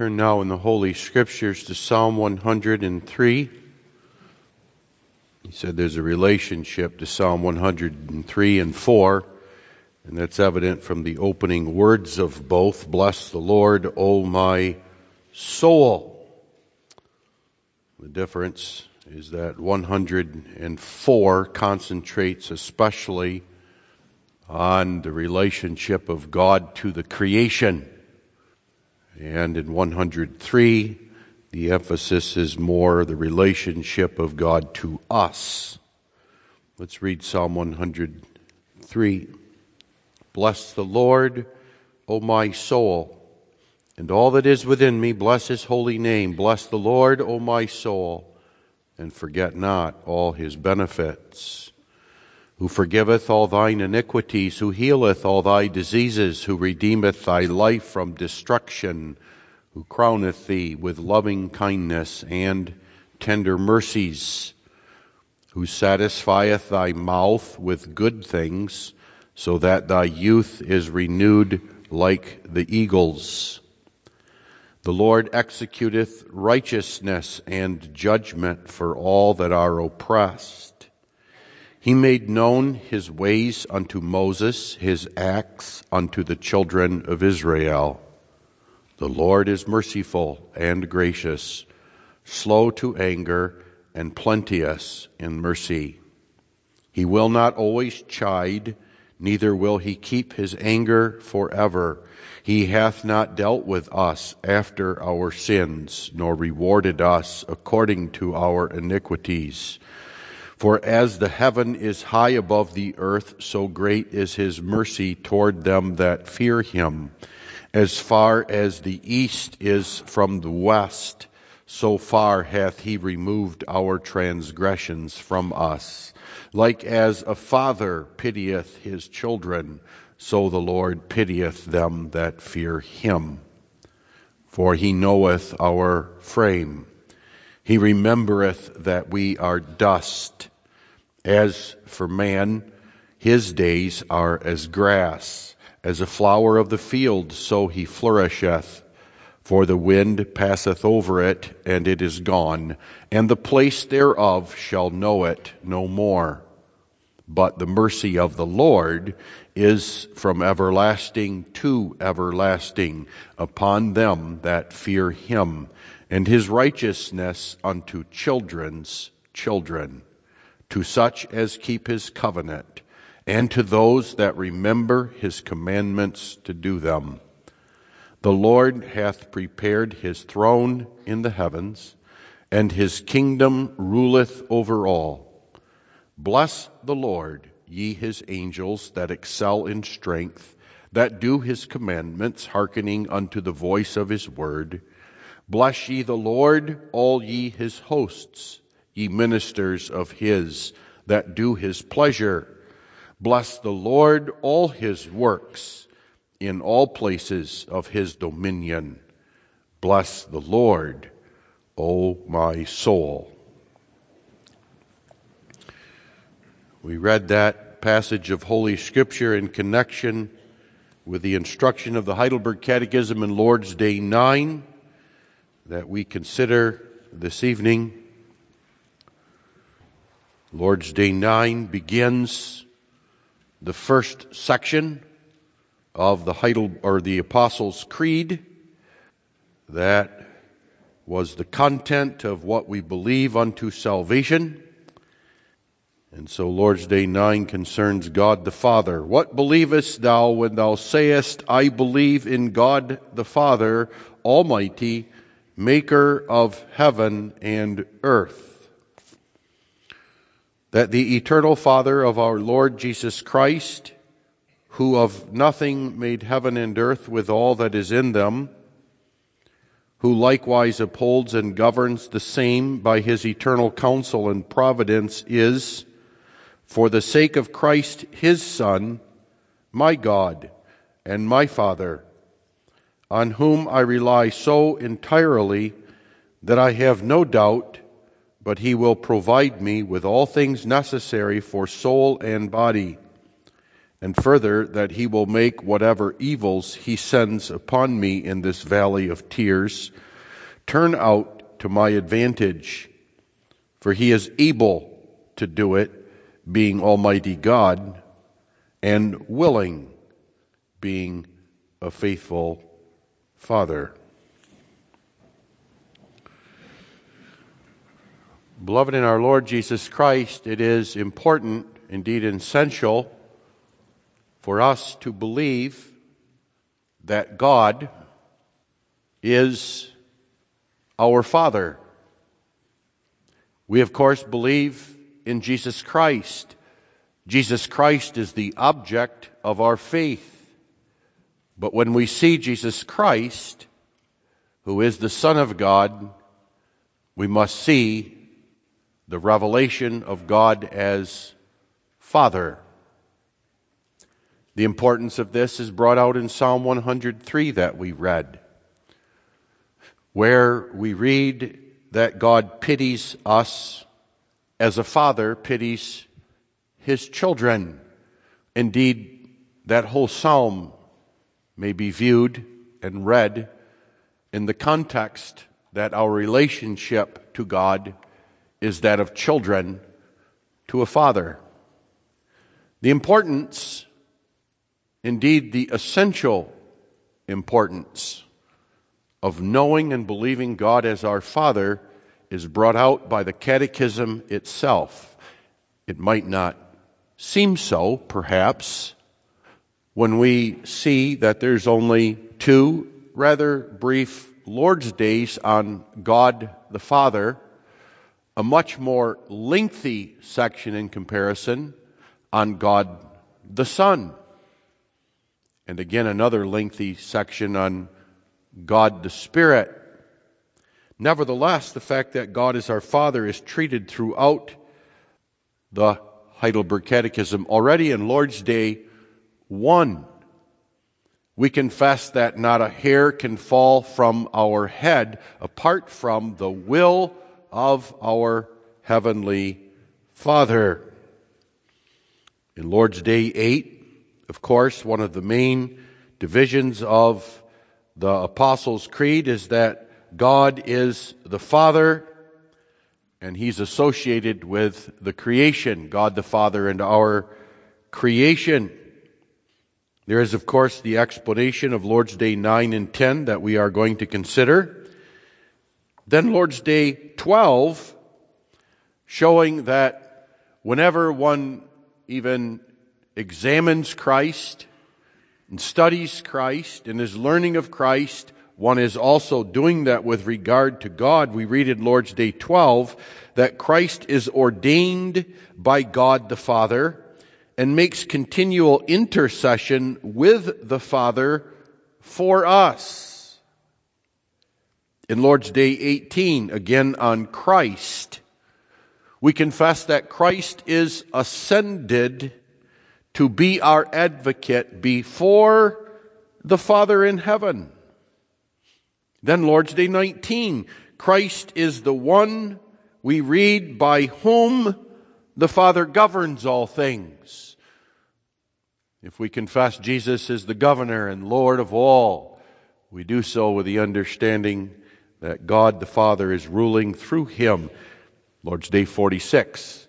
Turn now in the Holy Scriptures to Psalm 103. He said there's a relationship to Psalm 103 and 4, and that's evident from the opening words of both. Bless the Lord, O my soul. The difference is that 104 concentrates especially on the relationship of God to the creation and in 103, the emphasis is more the relationship of God to us. Let's read Psalm 103. Bless the Lord, O my soul, and all that is within me, bless his holy name. Bless the Lord, O my soul, and forget not all his benefits who forgiveth all thine iniquities, who healeth all thy diseases, who redeemeth thy life from destruction, who crowneth thee with loving kindness and tender mercies, who satisfieth thy mouth with good things, so that thy youth is renewed like the eagles. The Lord executeth righteousness and judgment for all that are oppressed. He made known his ways unto Moses, his acts unto the children of Israel. The Lord is merciful and gracious, slow to anger, and plenteous in mercy. He will not always chide, neither will he keep his anger forever. He hath not dealt with us after our sins, nor rewarded us according to our iniquities. For as the heaven is high above the earth, so great is his mercy toward them that fear him. As far as the east is from the west, so far hath he removed our transgressions from us. Like as a father pitieth his children, so the Lord pitieth them that fear him. For he knoweth our frame. He remembereth that we are dust. As for man, his days are as grass, as a flower of the field, so he flourisheth. For the wind passeth over it, and it is gone, and the place thereof shall know it no more. But the mercy of the Lord is from everlasting to everlasting upon them that fear him, and his righteousness unto children's children to such as keep his covenant, and to those that remember his commandments to do them. The Lord hath prepared his throne in the heavens, and his kingdom ruleth over all. Bless the Lord, ye his angels that excel in strength, that do his commandments, hearkening unto the voice of his word. Bless ye the Lord, all ye his hosts ye ministers of his that do his pleasure. Bless the Lord, all his works, in all places of his dominion. Bless the Lord, O my soul. We read that passage of Holy Scripture in connection with the instruction of the Heidelberg Catechism in Lord's Day 9 that we consider this evening. Lord's Day 9 begins the first section of the Heidel or the Apostles' Creed. That was the content of what we believe unto salvation. And so Lord's Day 9 concerns God the Father. What believest thou when thou sayest, I believe in God the Father, Almighty, maker of heaven and earth? That the eternal Father of our Lord Jesus Christ, who of nothing made heaven and earth with all that is in them, who likewise upholds and governs the same by his eternal counsel and providence, is, for the sake of Christ his Son, my God and my Father, on whom I rely so entirely that I have no doubt but he will provide me with all things necessary for soul and body. and further, that he will make whatever evils he sends upon me in this valley of tears turn out to my advantage. For he is able to do it, being Almighty God, and willing, being a faithful Father. Beloved in our Lord Jesus Christ, it is important, indeed essential, for us to believe that God is our Father. We, of course, believe in Jesus Christ. Jesus Christ is the object of our faith. But when we see Jesus Christ, who is the Son of God, we must see the revelation of God as Father. The importance of this is brought out in Psalm 103 that we read, where we read that God pities us as a father pities his children. Indeed, that whole psalm may be viewed and read in the context that our relationship to God is that of children to a father. The importance Indeed, the essential importance of knowing and believing God as our Father is brought out by the Catechism itself. It might not seem so, perhaps, when we see that there's only two rather brief Lord's Days on God the Father, a much more lengthy section in comparison on God the Son and again another lengthy section on God the Spirit. Nevertheless, the fact that God is our Father is treated throughout the Heidelberg Catechism. Already in Lord's Day 1, we confess that not a hair can fall from our head apart from the will of our Heavenly Father. In Lord's Day 8, of course, one of the main divisions of the Apostles' Creed is that God is the Father and He's associated with the creation, God the Father and our creation. There is, of course, the explanation of Lord's Day 9 and 10 that we are going to consider. Then Lord's Day 12, showing that whenever one even examines Christ and studies Christ and is learning of Christ, one is also doing that with regard to God. We read in Lord's Day 12 that Christ is ordained by God the Father and makes continual intercession with the Father for us. In Lord's Day 18, again on Christ, we confess that Christ is ascended to be our advocate before the Father in heaven. Then Lord's Day 19, Christ is the one we read by whom the Father governs all things. If we confess Jesus is the governor and Lord of all, we do so with the understanding that God the Father is ruling through him. Lord's Day 46.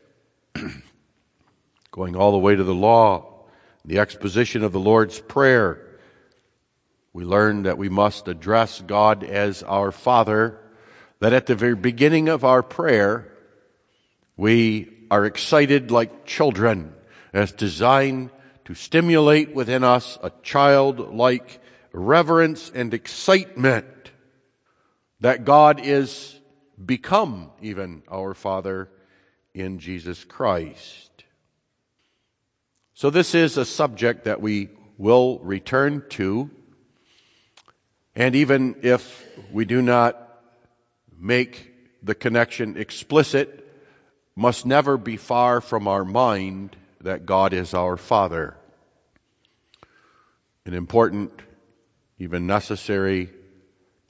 going all the way to the law, the exposition of the Lord's Prayer, we learn that we must address God as our Father, that at the very beginning of our prayer, we are excited like children, as designed to stimulate within us a childlike reverence and excitement that God is become even our Father in Jesus Christ. So, this is a subject that we will return to. And even if we do not make the connection explicit, must never be far from our mind that God is our Father. An important, even necessary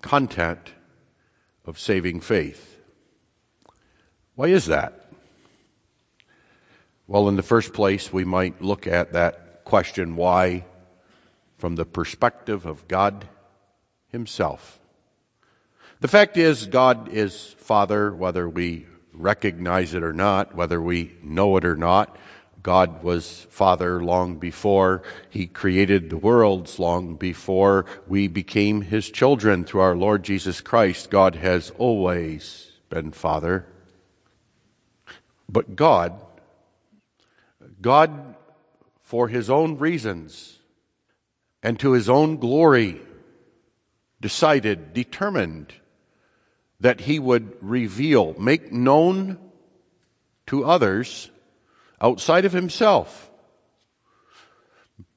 content of saving faith. Why is that? Well, in the first place, we might look at that question why from the perspective of God Himself. The fact is, God is Father, whether we recognize it or not, whether we know it or not. God was Father long before He created the worlds, long before we became His children through our Lord Jesus Christ. God has always been Father. But God, God, for His own reasons and to His own glory, decided, determined that He would reveal, make known to others outside of himself.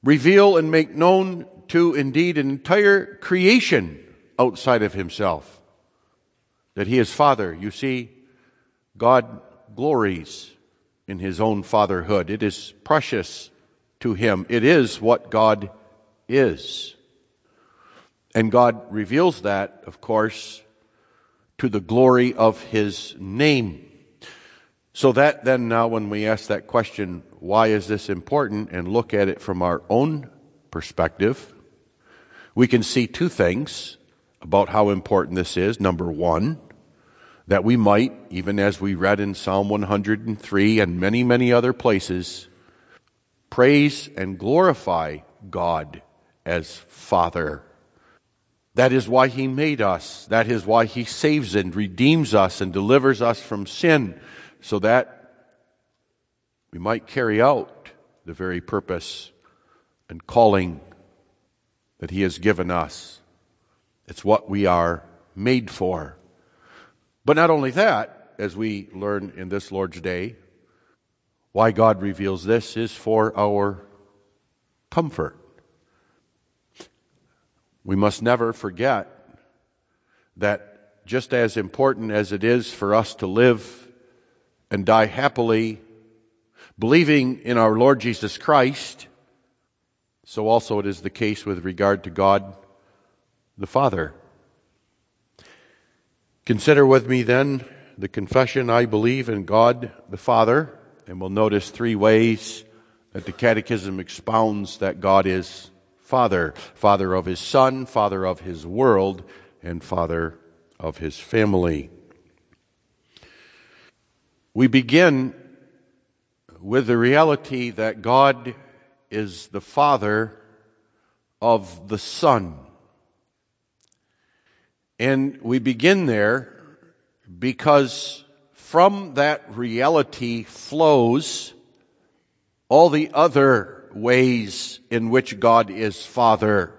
Reveal and make known to indeed an entire creation outside of himself that he is Father. You see, God glories in his own fatherhood. It is precious to him. It is what God is. And God reveals that, of course, to the glory of his name. So that then now when we ask that question, why is this important, and look at it from our own perspective, we can see two things about how important this is. Number one, that we might, even as we read in Psalm 103 and many, many other places, praise and glorify God as Father. That is why He made us. That is why He saves and redeems us and delivers us from sin so that we might carry out the very purpose and calling that He has given us. It's what we are made for. But not only that, as we learn in this Lord's Day, why God reveals this is for our comfort. We must never forget that just as important as it is for us to live and die happily, believing in our Lord Jesus Christ, so also it is the case with regard to God the Father. Consider with me then the confession I believe in God the Father, and we'll notice three ways that the Catechism expounds that God is Father Father of His Son, Father of His world, and Father of His family. We begin with the reality that God is the Father of the Son. And we begin there because from that reality flows all the other ways in which God is Father.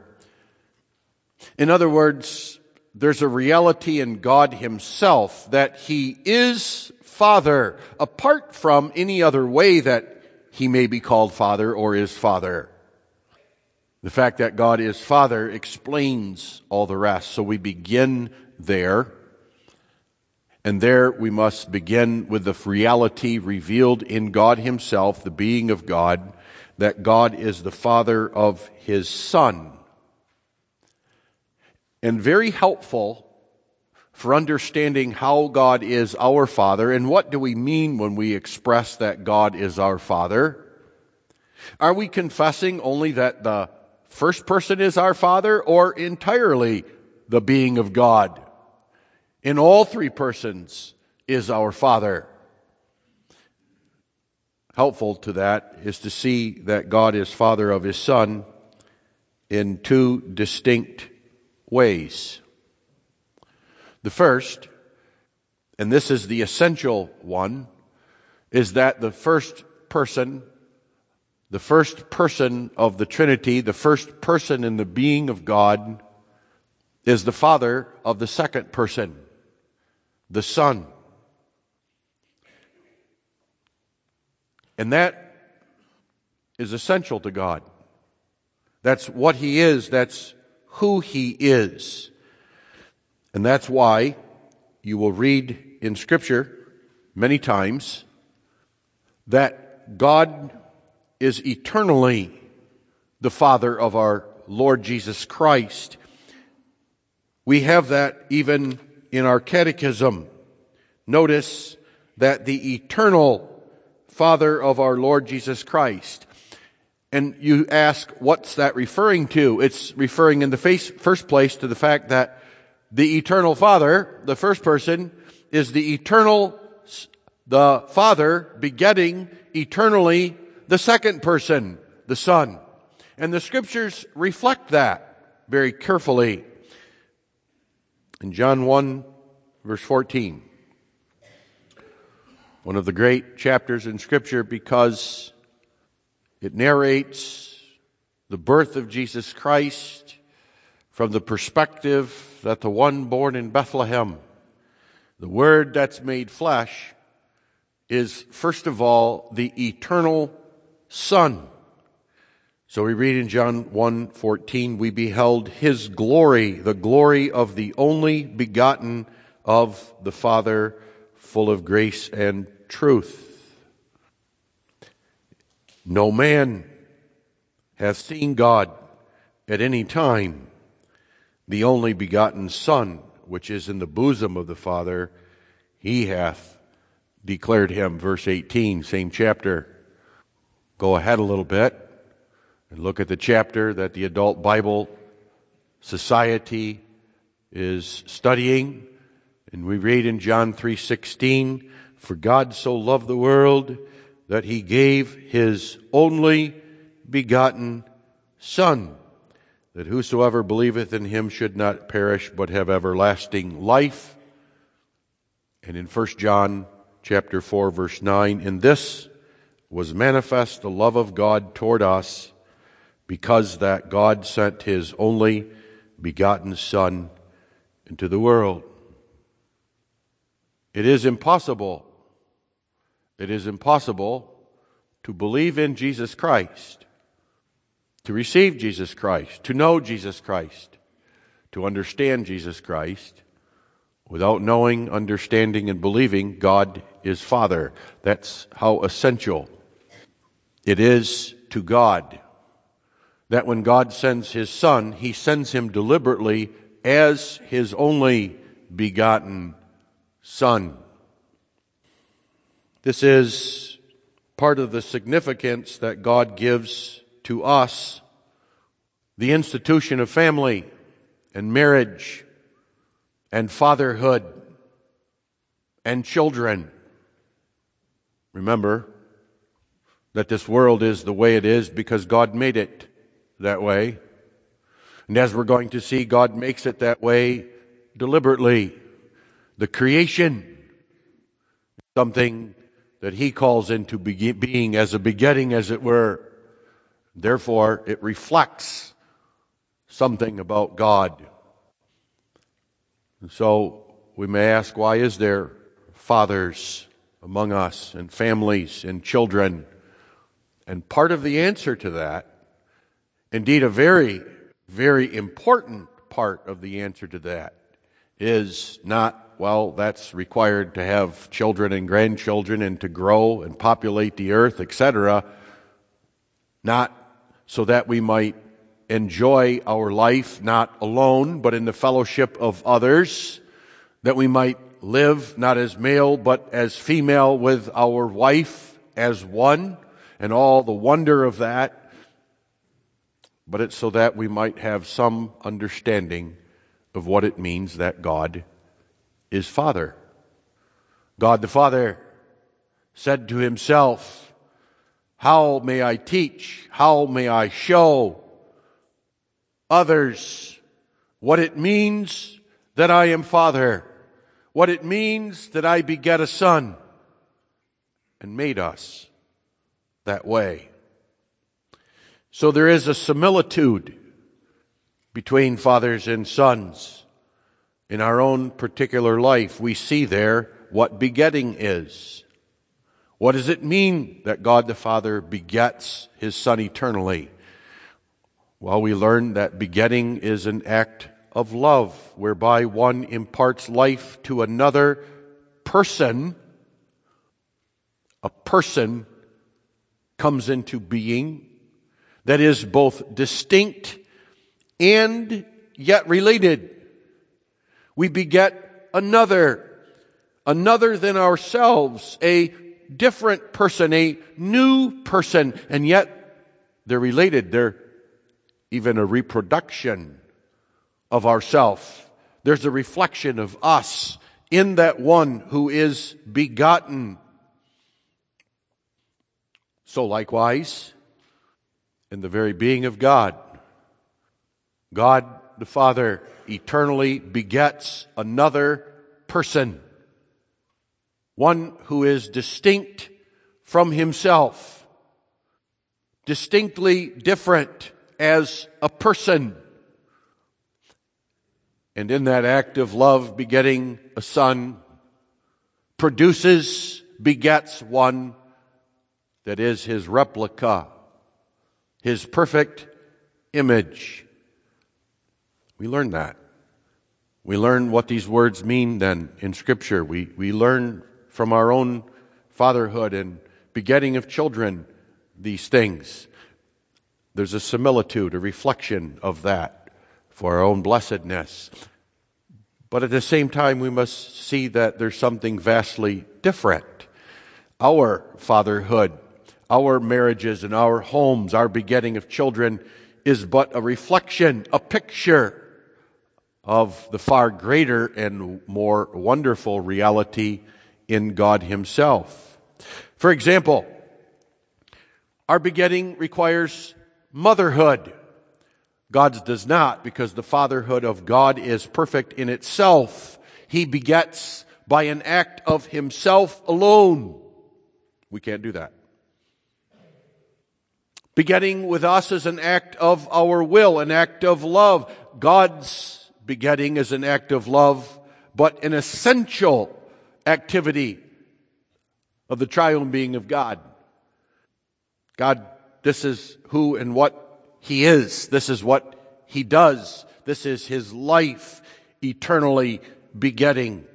In other words, there's a reality in God Himself that He is Father, apart from any other way that he may be called Father or is Father. The fact that God is Father explains all the rest. So we begin there. And there we must begin with the reality revealed in God Himself, the being of God, that God is the Father of His Son. And very helpful for understanding how God is our Father and what do we mean when we express that God is our Father. Are we confessing only that the first person is our Father or entirely the being of God? In all three persons is our Father. Helpful to that is to see that God is Father of His Son in two distinct ways. The first, and this is the essential one, is that the first person, the first person of the Trinity, the first person in the being of God, is the Father of the second person, the Son. And that is essential to God. That's what He is. That's who He is. And that's why you will read in Scripture many times that God is eternally the Father of our Lord Jesus Christ. We have that even in our catechism. Notice that the eternal Father of our Lord Jesus Christ. And you ask, what's that referring to? It's referring in the face, first place to the fact that the eternal Father, the first person, is the eternal, the Father begetting eternally the second person, the Son. And the scriptures reflect that very carefully. In John 1, verse 14, one of the great chapters in scripture because it narrates the birth of Jesus Christ from the perspective that the one born in Bethlehem, the Word that's made flesh, is first of all the eternal Son. So we read in John 1:14 we beheld his glory the glory of the only begotten of the Father full of grace and truth no man hath seen God at any time the only begotten son which is in the bosom of the Father he hath declared him verse 18 same chapter go ahead a little bit and look at the chapter that the Adult Bible Society is studying. And we read in John 3:16, "For God so loved the world that he gave his only begotten son, that whosoever believeth in him should not perish but have everlasting life." And in 1 John chapter 4 verse 9, "In this was manifest the love of God toward us, because that God sent his only begotten Son into the world. It is impossible, it is impossible to believe in Jesus Christ, to receive Jesus Christ, to know Jesus Christ, to understand Jesus Christ, without knowing, understanding, and believing God is Father. That's how essential it is to God that when God sends his son, he sends him deliberately as his only begotten son. This is part of the significance that God gives to us the institution of family and marriage and fatherhood and children. Remember that this world is the way it is because God made it that way. And as we're going to see, God makes it that way deliberately. The creation, something that He calls into being as a begetting, as it were. Therefore, it reflects something about God. And so we may ask, why is there fathers among us and families and children? And part of the answer to that Indeed, a very, very important part of the answer to that is not, well, that's required to have children and grandchildren and to grow and populate the earth, etc. Not so that we might enjoy our life not alone, but in the fellowship of others, that we might live not as male, but as female with our wife as one, and all the wonder of that but it's so that we might have some understanding of what it means that God is Father. God the Father said to himself, How may I teach? How may I show others what it means that I am Father? What it means that I beget a Son? And made us that way. So there is a similitude between fathers and sons. In our own particular life, we see there what begetting is. What does it mean that God the Father begets His Son eternally? Well, we learn that begetting is an act of love whereby one imparts life to another person. A person comes into being that is both distinct and yet related. We beget another, another than ourselves, a different person, a new person, and yet they're related. They're even a reproduction of ourself. There's a reflection of us in that one who is begotten. So likewise, in the very being of God, God the Father eternally begets another person, one who is distinct from himself, distinctly different as a person. And in that act of love, begetting a son produces, begets one that is his replica, his perfect image. We learn that. We learn what these words mean then in Scripture. We, we learn from our own fatherhood and begetting of children these things. There's a similitude, a reflection of that for our own blessedness. But at the same time, we must see that there's something vastly different. Our fatherhood, our marriages, and our homes, our begetting of children is but a reflection, a picture of the far greater and more wonderful reality in God Himself. For example, our begetting requires motherhood. God's does not because the fatherhood of God is perfect in itself. He begets by an act of Himself alone. We can't do that. Begetting with us is an act of our will, an act of love. God's begetting is an act of love, but an essential activity of the triune being of God. God, this is who and what He is. This is what He does. This is His life, eternally begetting.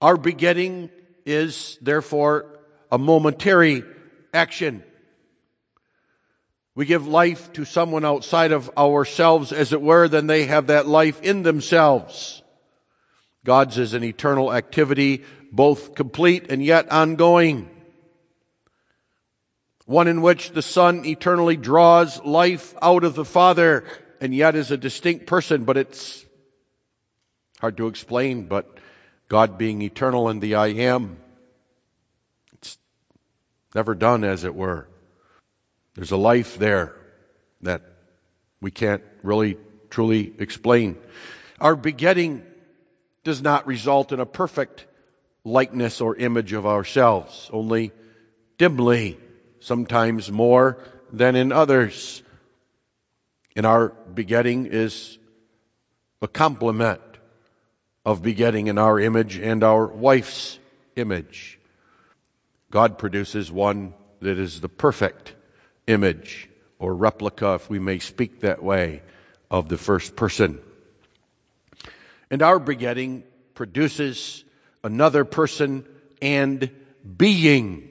Our begetting is therefore a momentary action. We give life to someone outside of ourselves, as it were, then they have that life in themselves. God's is an eternal activity, both complete and yet ongoing. One in which the Son eternally draws life out of the Father and yet is a distinct person, but it's hard to explain, but God being eternal and the I am, it's never done, as it were. There's a life there that we can't really truly explain. Our begetting does not result in a perfect likeness or image of ourselves, only dimly, sometimes more than in others. And our begetting is a complement of begetting in our image and our wife's image. God produces one that is the perfect image or replica, if we may speak that way, of the first person. And our begetting produces another person and being.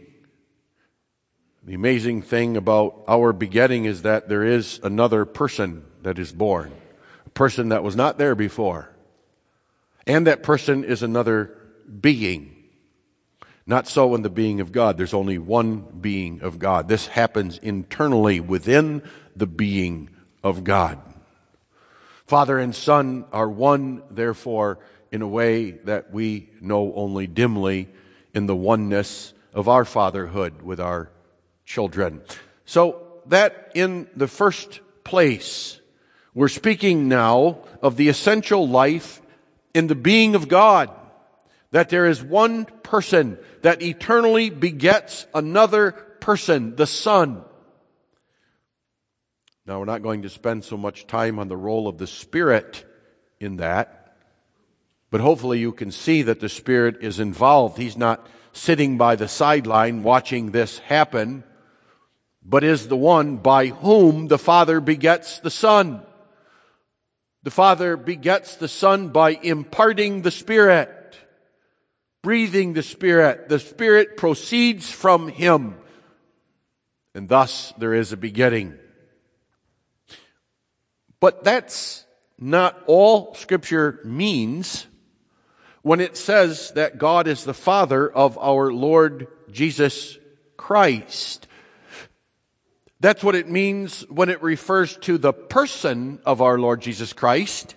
The amazing thing about our begetting is that there is another person that is born, a person that was not there before. And that person is another being. Not so in the being of God. There's only one being of God. This happens internally within the being of God. Father and Son are one, therefore, in a way that we know only dimly in the oneness of our fatherhood with our children. So that in the first place, we're speaking now of the essential life in the being of God that there is one person that eternally begets another person, the Son. Now, we're not going to spend so much time on the role of the Spirit in that, but hopefully you can see that the Spirit is involved. He's not sitting by the sideline watching this happen, but is the one by whom the Father begets the Son. The Father begets the Son by imparting the Spirit breathing the Spirit. The Spirit proceeds from Him. And thus there is a begetting. But that's not all Scripture means when it says that God is the Father of our Lord Jesus Christ. That's what it means when it refers to the person of our Lord Jesus Christ.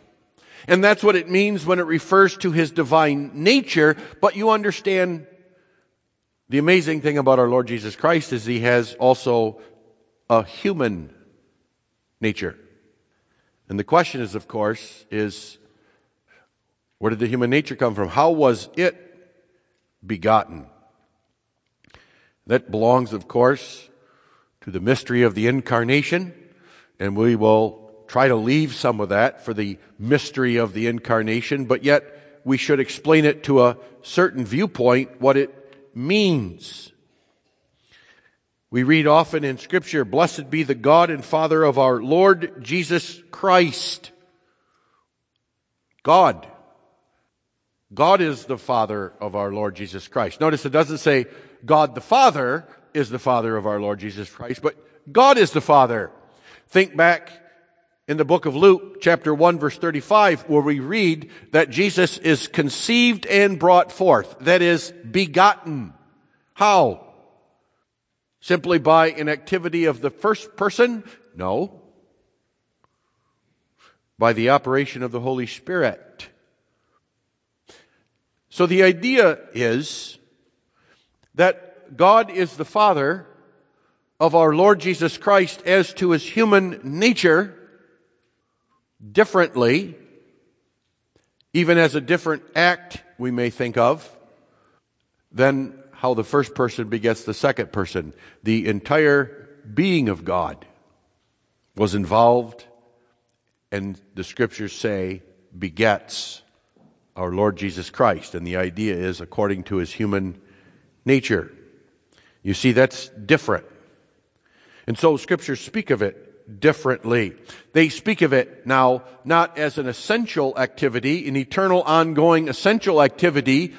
And that's what it means when it refers to his divine nature. But you understand the amazing thing about our Lord Jesus Christ is he has also a human nature. And the question is, of course, is where did the human nature come from? How was it begotten? That belongs, of course, to the mystery of the incarnation, and we will try to leave some of that for the mystery of the incarnation, but yet we should explain it to a certain viewpoint what it means. We read often in scripture, blessed be the God and Father of our Lord Jesus Christ. God. God is the Father of our Lord Jesus Christ. Notice it doesn't say God the Father is the Father of our Lord Jesus Christ, but God is the Father. Think back in the book of Luke, chapter 1, verse 35, where we read that Jesus is conceived and brought forth. That is, begotten. How? Simply by an activity of the first person? No. By the operation of the Holy Spirit. So the idea is that God is the Father of our Lord Jesus Christ as to his human nature differently, even as a different act we may think of, than how the first person begets the second person. The entire being of God was involved, and the scriptures say begets our Lord Jesus Christ. And the idea is according to his human nature. You see, that's different. And so scriptures speak of it differently. They speak of it now not as an essential activity, an eternal ongoing essential activity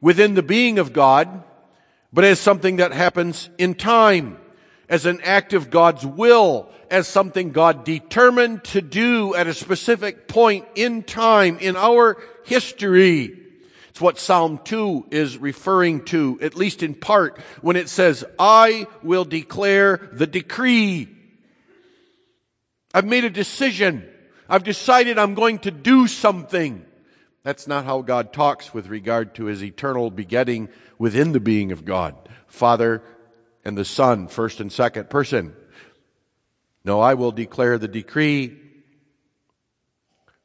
within the being of God, but as something that happens in time, as an act of God's will, as something God determined to do at a specific point in time in our history. It's what Psalm 2 is referring to, at least in part, when it says, I will declare the decree. I've made a decision. I've decided I'm going to do something. That's not how God talks with regard to his eternal begetting within the being of God. Father and the Son, first and second person. No, I will declare the decree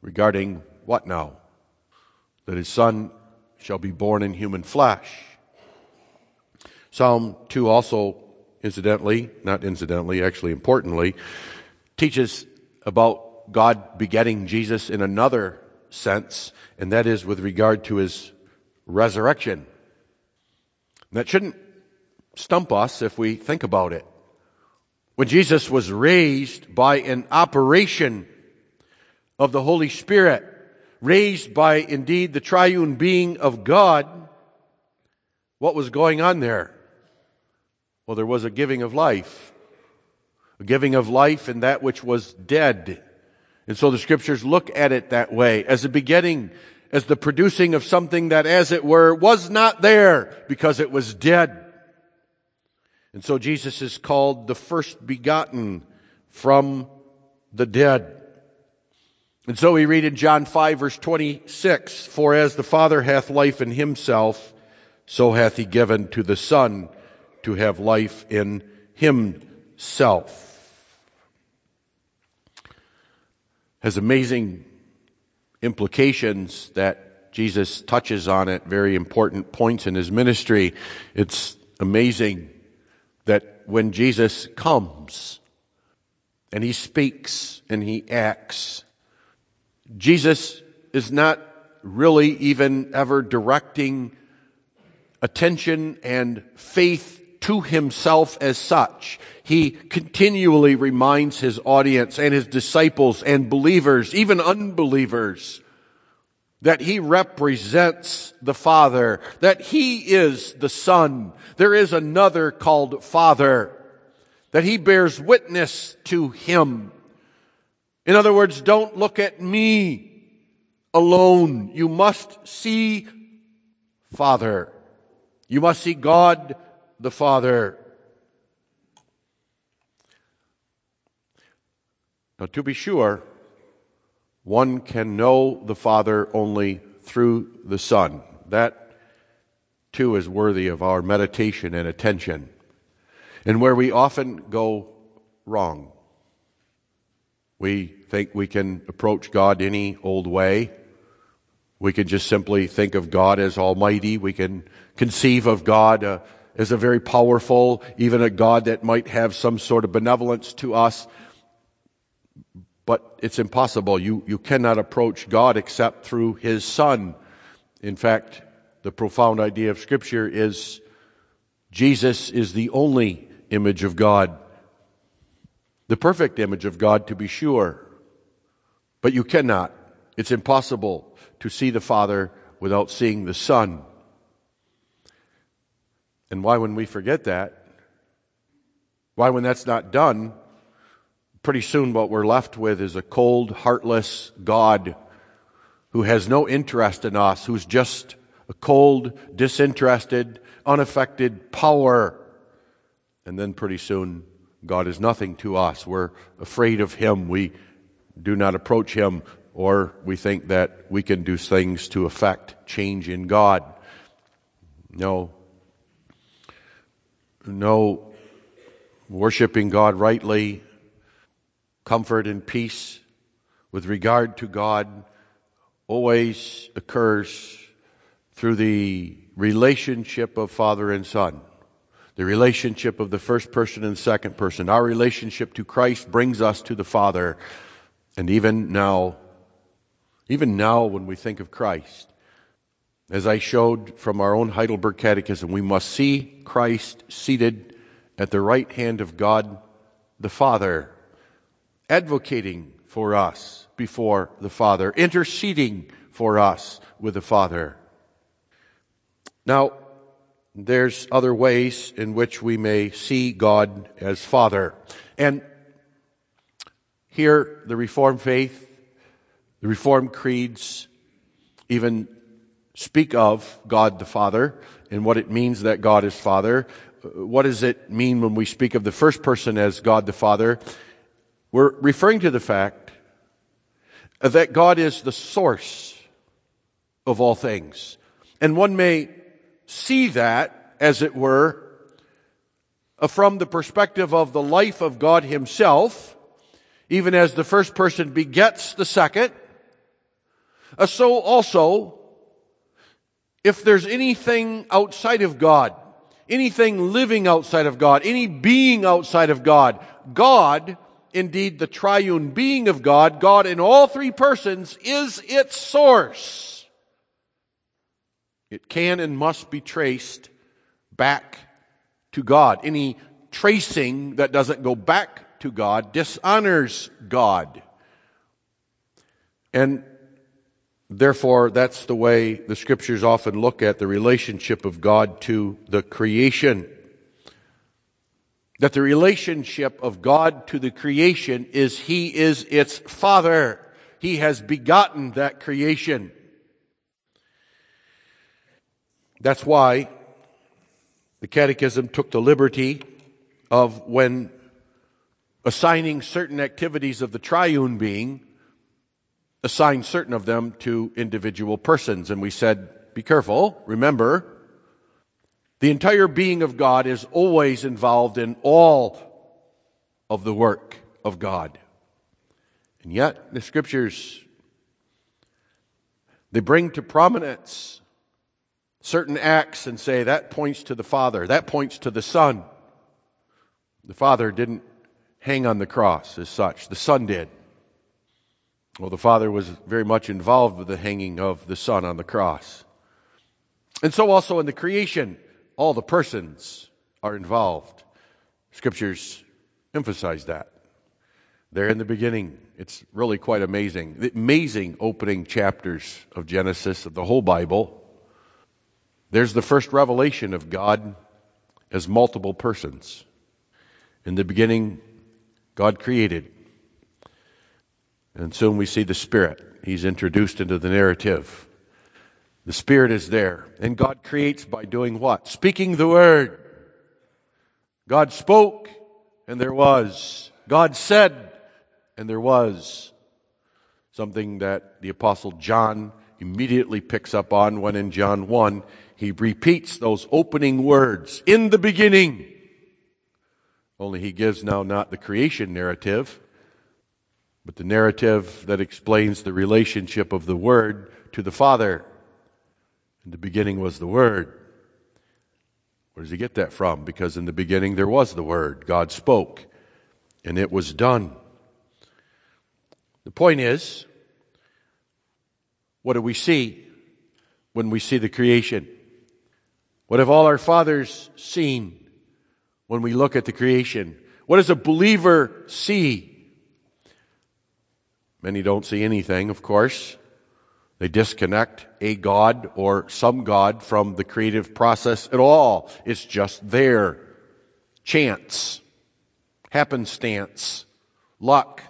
regarding what now? That his Son shall be born in human flesh. Psalm 2 also, incidentally, not incidentally, actually importantly, teaches about God begetting Jesus in another sense, and that is with regard to his resurrection. That shouldn't stump us if we think about it. When Jesus was raised by an operation of the Holy Spirit, raised by indeed the triune being of God, what was going on there? Well, there was a giving of life, a giving of life in that which was dead. And so the scriptures look at it that way as a beginning, as the producing of something that, as it were, was not there because it was dead. And so Jesus is called the first begotten from the dead. And so we read in John 5 verse 26, For as the Father hath life in himself, so hath he given to the Son to have life in himself. Has amazing implications that Jesus touches on at very important points in his ministry. It's amazing that when Jesus comes and he speaks and he acts, Jesus is not really even ever directing attention and faith to himself as such. He continually reminds his audience and his disciples and believers, even unbelievers, that he represents the Father, that he is the Son. There is another called Father, that he bears witness to him. In other words, don't look at me alone. You must see Father. You must see God the Father. Now, to be sure, one can know the Father only through the Son. That, too, is worthy of our meditation and attention, and where we often go wrong. We think we can approach God any old way. We can just simply think of God as Almighty. We can conceive of God uh, as a very powerful, even a God that might have some sort of benevolence to us but it's impossible. You, you cannot approach God except through His Son. In fact, the profound idea of Scripture is Jesus is the only image of God, the perfect image of God, to be sure. But you cannot. It's impossible to see the Father without seeing the Son. And why, when we forget that, why, when that's not done, pretty soon what we're left with is a cold, heartless God who has no interest in us, who's just a cold, disinterested, unaffected power. And then pretty soon, God is nothing to us. We're afraid of Him. We do not approach Him, or we think that we can do things to affect change in God. No. No. Worshipping God rightly comfort and peace with regard to God always occurs through the relationship of Father and Son. The relationship of the first person and second person. Our relationship to Christ brings us to the Father. And even now, even now when we think of Christ, as I showed from our own Heidelberg Catechism, we must see Christ seated at the right hand of God the Father advocating for us before the Father, interceding for us with the Father. Now, there's other ways in which we may see God as Father. And here, the Reformed faith, the Reformed creeds even speak of God the Father and what it means that God is Father. What does it mean when we speak of the first person as God the Father? We're referring to the fact that God is the source of all things. And one may see that, as it were, from the perspective of the life of God Himself, even as the first person begets the second. So also, if there's anything outside of God, anything living outside of God, any being outside of God, God indeed the triune being of God, God in all three persons, is its source. It can and must be traced back to God. Any tracing that doesn't go back to God dishonors God. And therefore, that's the way the scriptures often look at the relationship of God to the creation that the relationship of God to the creation is He is its Father. He has begotten that creation. That's why the Catechism took the liberty of when assigning certain activities of the triune being, assign certain of them to individual persons. And we said, be careful, remember, the entire being of God is always involved in all of the work of God. And yet, the scriptures, they bring to prominence certain acts and say that points to the Father, that points to the Son. The Father didn't hang on the cross as such, the Son did. Well, the Father was very much involved with the hanging of the Son on the cross. And so also in the creation, all the persons are involved. Scriptures emphasize that. There in the beginning, it's really quite amazing. The amazing opening chapters of Genesis, of the whole Bible. There's the first revelation of God as multiple persons. In the beginning, God created. And soon we see the Spirit. He's introduced into the narrative. The Spirit is there. And God creates by doing what? Speaking the Word. God spoke, and there was. God said, and there was. Something that the Apostle John immediately picks up on when in John 1 he repeats those opening words in the beginning. Only he gives now not the creation narrative, but the narrative that explains the relationship of the Word to the Father. In the beginning was the Word. Where does he get that from? Because in the beginning there was the Word. God spoke, and it was done. The point is, what do we see when we see the creation? What have all our fathers seen when we look at the creation? What does a believer see? Many don't see anything, of course. They disconnect a God or some God from the creative process at all. It's just there. Chance. Happenstance. Luck.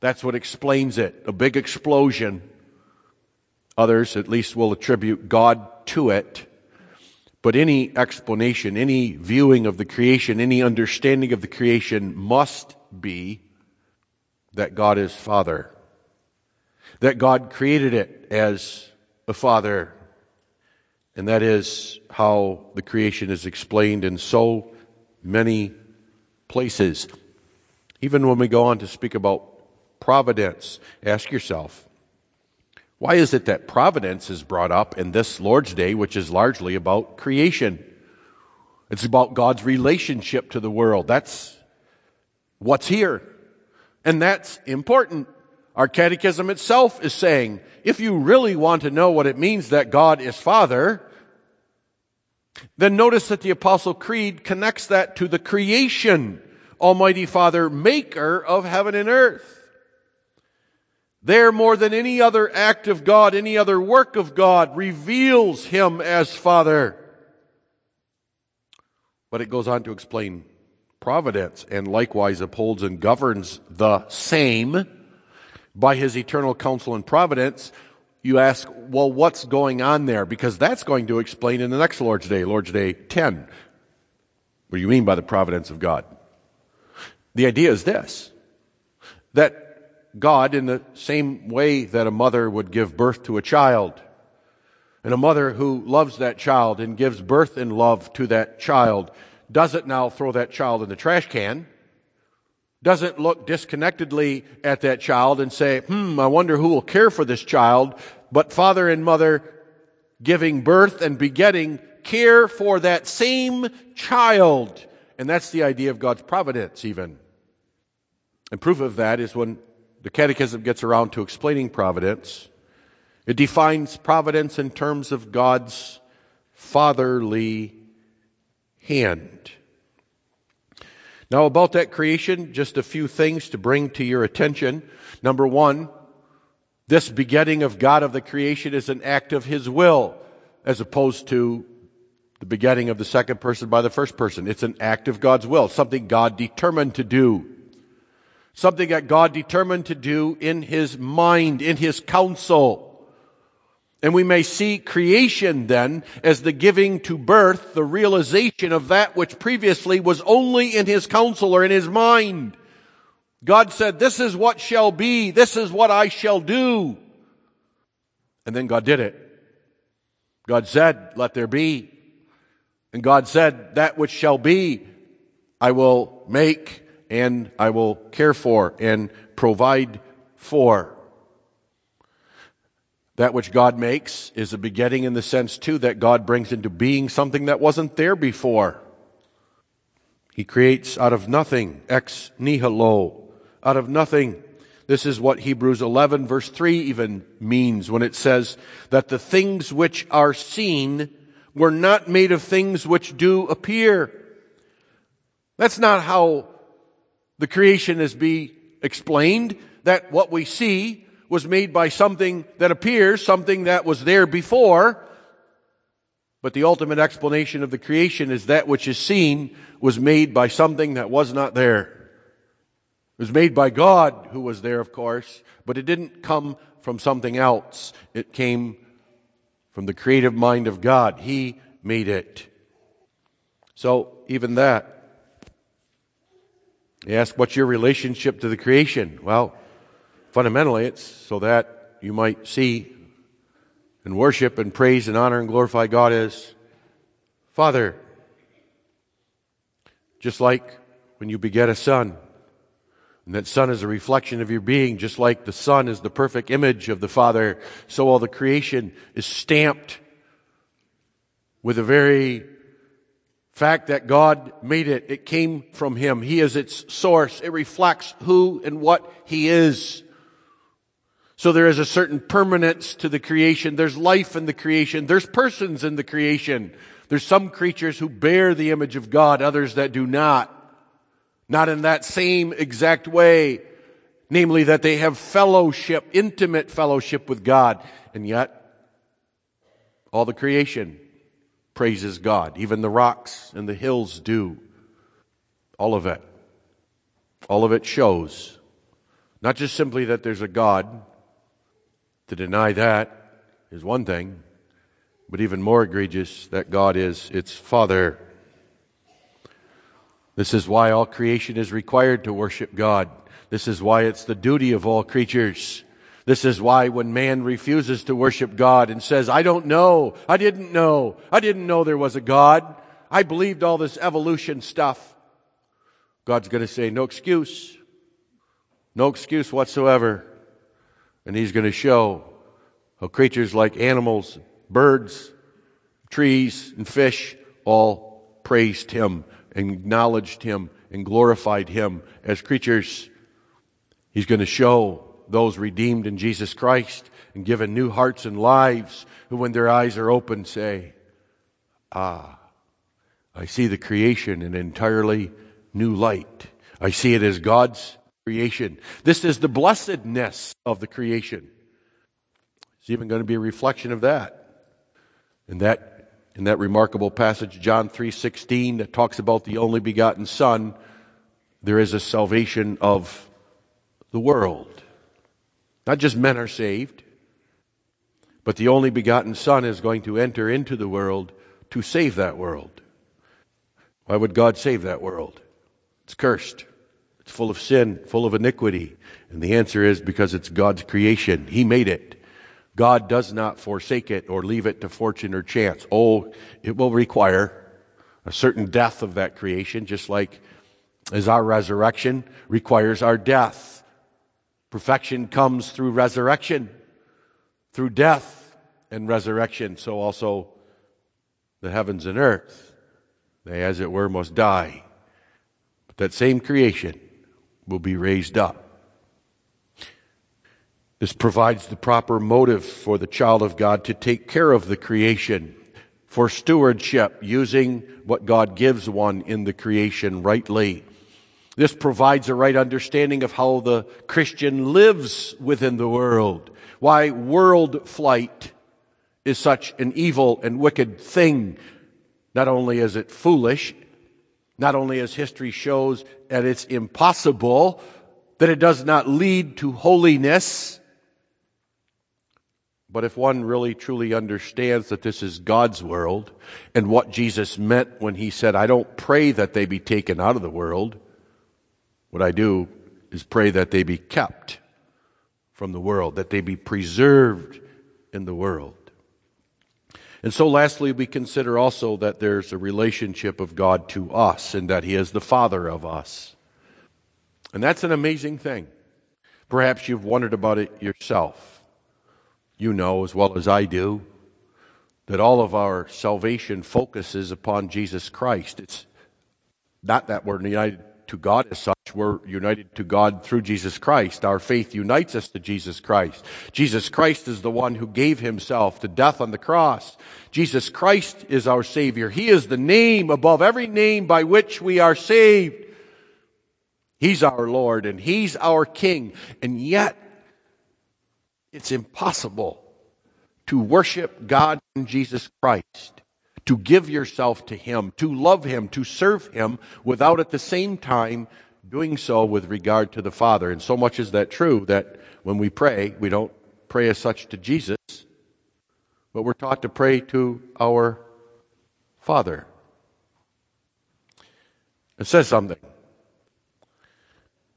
That's what explains it. A big explosion. Others at least will attribute God to it. But any explanation, any viewing of the creation, any understanding of the creation must be that God is Father. That God created it as a Father. And that is how the creation is explained in so many places. Even when we go on to speak about providence. Ask yourself, why is it that providence is brought up in this Lord's Day, which is largely about creation? It's about God's relationship to the world. That's what's here. And that's important. Our catechism itself is saying, if you really want to know what it means that God is Father, then notice that the Apostle Creed connects that to the creation. Almighty Father, maker of heaven and earth. There, more than any other act of God, any other work of God, reveals Him as Father. But it goes on to explain providence and likewise upholds and governs the same by His eternal counsel and providence. You ask, well, what's going on there? Because that's going to explain in the next Lord's Day, Lord's Day 10. What do you mean by the providence of God? The idea is this that God in the same way that a mother would give birth to a child. And a mother who loves that child and gives birth in love to that child doesn't now throw that child in the trash can, doesn't look disconnectedly at that child and say, hmm, I wonder who will care for this child, but father and mother giving birth and begetting care for that same child. And that's the idea of God's providence even. And proof of that is when the Catechism gets around to explaining providence. It defines providence in terms of God's fatherly hand. Now, about that creation, just a few things to bring to your attention. Number one, this begetting of God of the creation is an act of His will, as opposed to the begetting of the second person by the first person. It's an act of God's will, something God determined to do something that God determined to do in his mind, in his counsel. And we may see creation then as the giving to birth, the realization of that which previously was only in his counsel or in his mind. God said, this is what shall be, this is what I shall do. And then God did it. God said, let there be. And God said, that which shall be, I will make and I will care for and provide for. That which God makes is a begetting in the sense, too, that God brings into being something that wasn't there before. He creates out of nothing, ex nihilo, out of nothing. This is what Hebrews 11 verse 3 even means when it says that the things which are seen were not made of things which do appear. That's not how the creation is be explained that what we see was made by something that appears, something that was there before. But the ultimate explanation of the creation is that which is seen was made by something that was not there. It was made by God, who was there, of course, but it didn't come from something else. It came from the creative mind of God. He made it. So, even that You ask, what's your relationship to the creation? Well, fundamentally, it's so that you might see and worship and praise and honor and glorify God as Father. Just like when you beget a son, and that son is a reflection of your being, just like the son is the perfect image of the Father, so all the creation is stamped with the very fact that God made it. It came from Him. He is its source. It reflects who and what He is. So there is a certain permanence to the creation. There's life in the creation. There's persons in the creation. There's some creatures who bear the image of God, others that do not. Not in that same exact way. Namely that they have fellowship, intimate fellowship with God. And yet, all the creation praises God. Even the rocks and the hills do. All of it. All of it shows not just simply that there's a God. To deny that is one thing, but even more egregious that God is its Father. This is why all creation is required to worship God. This is why it's the duty of all creatures this is why when man refuses to worship God and says, I don't know, I didn't know, I didn't know there was a God, I believed all this evolution stuff, God's going to say, no excuse, no excuse whatsoever. And he's going to show how creatures like animals, birds, trees, and fish all praised him and acknowledged him and glorified him as creatures. He's going to show those redeemed in Jesus Christ and given new hearts and lives who, when their eyes are open, say, Ah, I see the creation in entirely new light. I see it as God's creation. This is the blessedness of the creation. It's even going to be a reflection of that. In that, in that remarkable passage, John 3.16, that talks about the only begotten Son, there is a salvation of the world. Not just men are saved, but the only begotten Son is going to enter into the world to save that world. Why would God save that world? It's cursed. It's full of sin, full of iniquity. And the answer is because it's God's creation. He made it. God does not forsake it or leave it to fortune or chance. Oh, it will require a certain death of that creation, just like as our resurrection requires our death. Perfection comes through resurrection, through death and resurrection. So also the heavens and earth, they as it were must die. But that same creation will be raised up. This provides the proper motive for the child of God to take care of the creation, for stewardship, using what God gives one in the creation rightly. This provides a right understanding of how the Christian lives within the world. Why world flight is such an evil and wicked thing. Not only is it foolish, not only as history shows that it's impossible, that it does not lead to holiness, but if one really truly understands that this is God's world and what Jesus meant when he said, I don't pray that they be taken out of the world, what I do is pray that they be kept from the world, that they be preserved in the world. And so, lastly, we consider also that there's a relationship of God to us and that He is the Father of us. And that's an amazing thing. Perhaps you've wondered about it yourself. You know as well as I do that all of our salvation focuses upon Jesus Christ. It's not that we're united to God as such. We're united to God through Jesus Christ. Our faith unites us to Jesus Christ. Jesus Christ is the one who gave himself to death on the cross. Jesus Christ is our Savior. He is the name above every name by which we are saved. He's our Lord and He's our King. And yet, it's impossible to worship God in Jesus Christ to give yourself to Him, to love Him, to serve Him, without at the same time doing so with regard to the Father. And so much is that true that when we pray, we don't pray as such to Jesus, but we're taught to pray to our Father. It says something.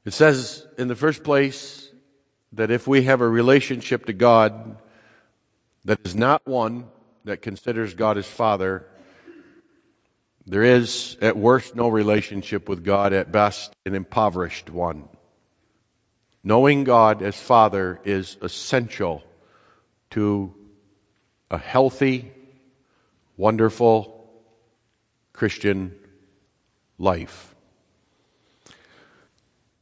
It says, in the first place, that if we have a relationship to God that is not one that considers God as Father, there is, at worst, no relationship with God, at best, an impoverished one. Knowing God as Father is essential to a healthy, wonderful Christian life.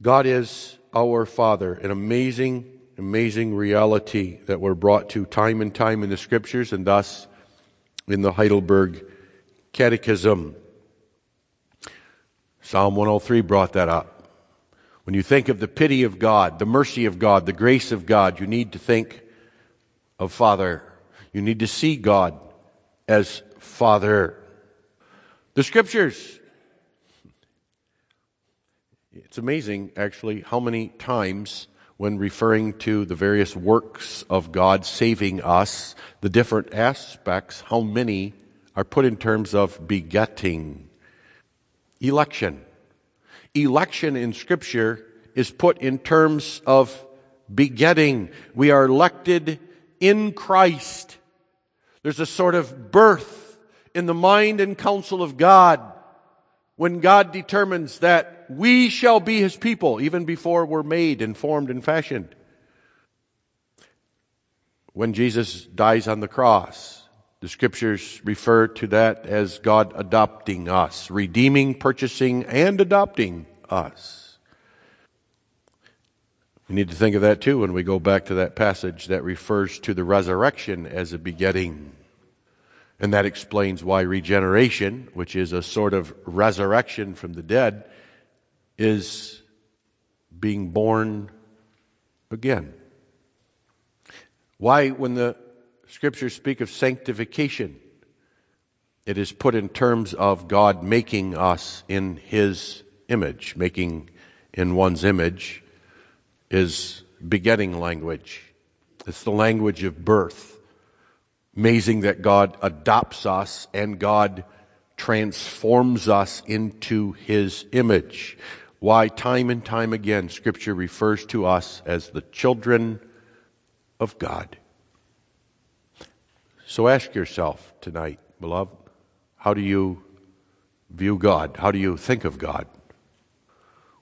God is our Father, an amazing, amazing reality that we're brought to time and time in the Scriptures and thus in the Heidelberg Catechism. Psalm 103 brought that up. When you think of the pity of God, the mercy of God, the grace of God, you need to think of Father. You need to see God as Father. The Scriptures. It's amazing, actually, how many times when referring to the various works of God saving us, the different aspects, how many are put in terms of begetting. Election. Election in Scripture is put in terms of begetting. We are elected in Christ. There's a sort of birth in the mind and counsel of God when God determines that we shall be His people even before we're made and formed and fashioned. When Jesus dies on the cross, the scriptures refer to that as God adopting us, redeeming, purchasing, and adopting us. We need to think of that too when we go back to that passage that refers to the resurrection as a begetting. And that explains why regeneration, which is a sort of resurrection from the dead, is being born again. Why, when the scriptures speak of sanctification, it is put in terms of God making us in His image. Making in one's image is begetting language, it's the language of birth. Amazing that God adopts us and God transforms us into His image. Why, time and time again, Scripture refers to us as the children of God. So ask yourself tonight, beloved, how do you view God? How do you think of God?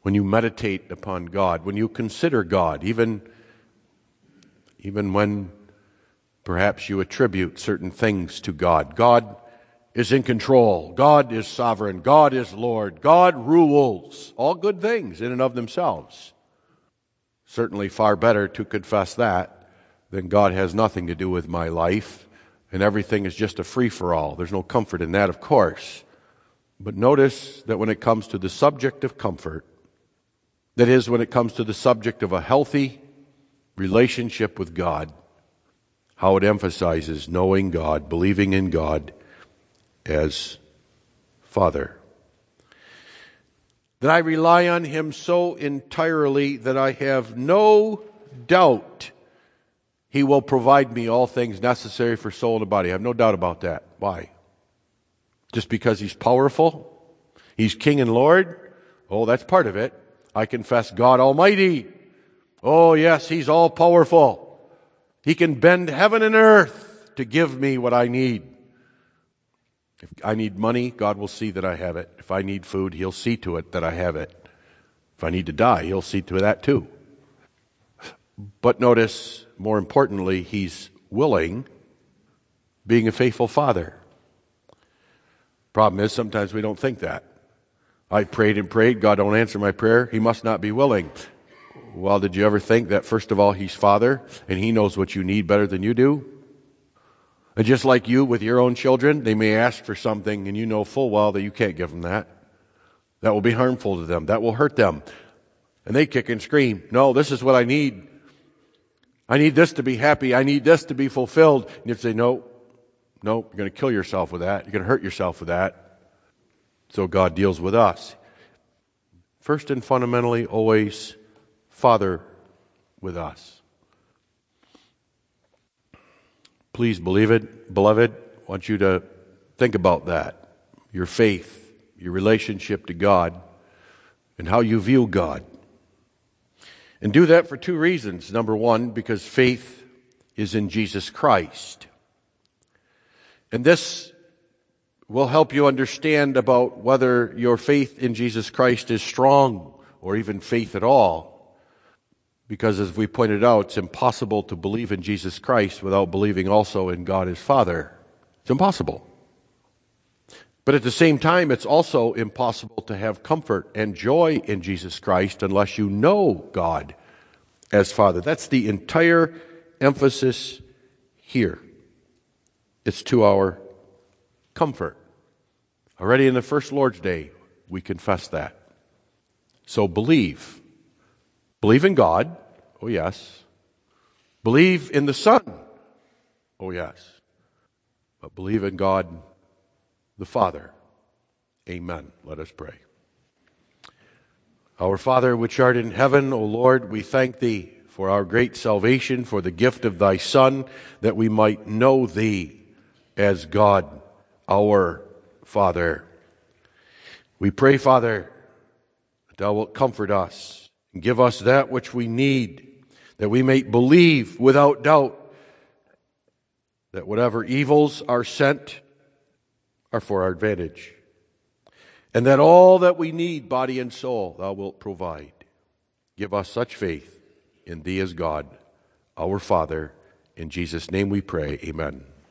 When you meditate upon God, when you consider God, even, even when perhaps you attribute certain things to God. God is in control. God is sovereign. God is Lord. God rules. All good things in and of themselves. Certainly far better to confess that than God has nothing to do with my life and everything is just a free for all. There's no comfort in that, of course. But notice that when it comes to the subject of comfort, that is, when it comes to the subject of a healthy relationship with God, how it emphasizes knowing God, believing in God as Father. That I rely on Him so entirely that I have no doubt he will provide me all things necessary for soul and body. I have no doubt about that. Why? Just because he's powerful? He's king and lord? Oh, that's part of it. I confess God Almighty. Oh, yes, he's all powerful. He can bend heaven and earth to give me what I need. If I need money, God will see that I have it. If I need food, He'll see to it that I have it. If I need to die, He'll see to that too. But notice, more importantly, he's willing, being a faithful father. Problem is, sometimes we don't think that. I prayed and prayed, God don't answer my prayer, he must not be willing. Well, did you ever think that, first of all, he's father and he knows what you need better than you do? Just like you with your own children, they may ask for something and you know full well that you can't give them that. That will be harmful to them. That will hurt them. And they kick and scream, No, this is what I need. I need this to be happy. I need this to be fulfilled. And you say, no, no, you're going to kill yourself with that. You're going to hurt yourself with that. So God deals with us. First and fundamentally, always Father with us. Please believe it, beloved. I want you to think about that. Your faith, your relationship to God, and how you view God. And do that for two reasons. Number one, because faith is in Jesus Christ. And this will help you understand about whether your faith in Jesus Christ is strong or even faith at all. Because as we pointed out, it's impossible to believe in Jesus Christ without believing also in God as Father. It's impossible. But at the same time, it's also impossible to have comfort and joy in Jesus Christ unless you know God as Father. That's the entire emphasis here. It's to our comfort. Already in the first Lord's Day, we confess that. So believe. Believe in God. Oh, yes. Believe in the Son. Oh, yes. But believe in God the Father. Amen. Let us pray. Our Father, which art in heaven, O Lord, we thank thee for our great salvation, for the gift of thy Son, that we might know thee as God, our Father. We pray, Father, that thou wilt comfort us and give us that which we need, that we may believe without doubt that whatever evils are sent are for our advantage, and that all that we need, body and soul, thou wilt provide. Give us such faith in thee as God, our Father. In Jesus' name we pray. Amen.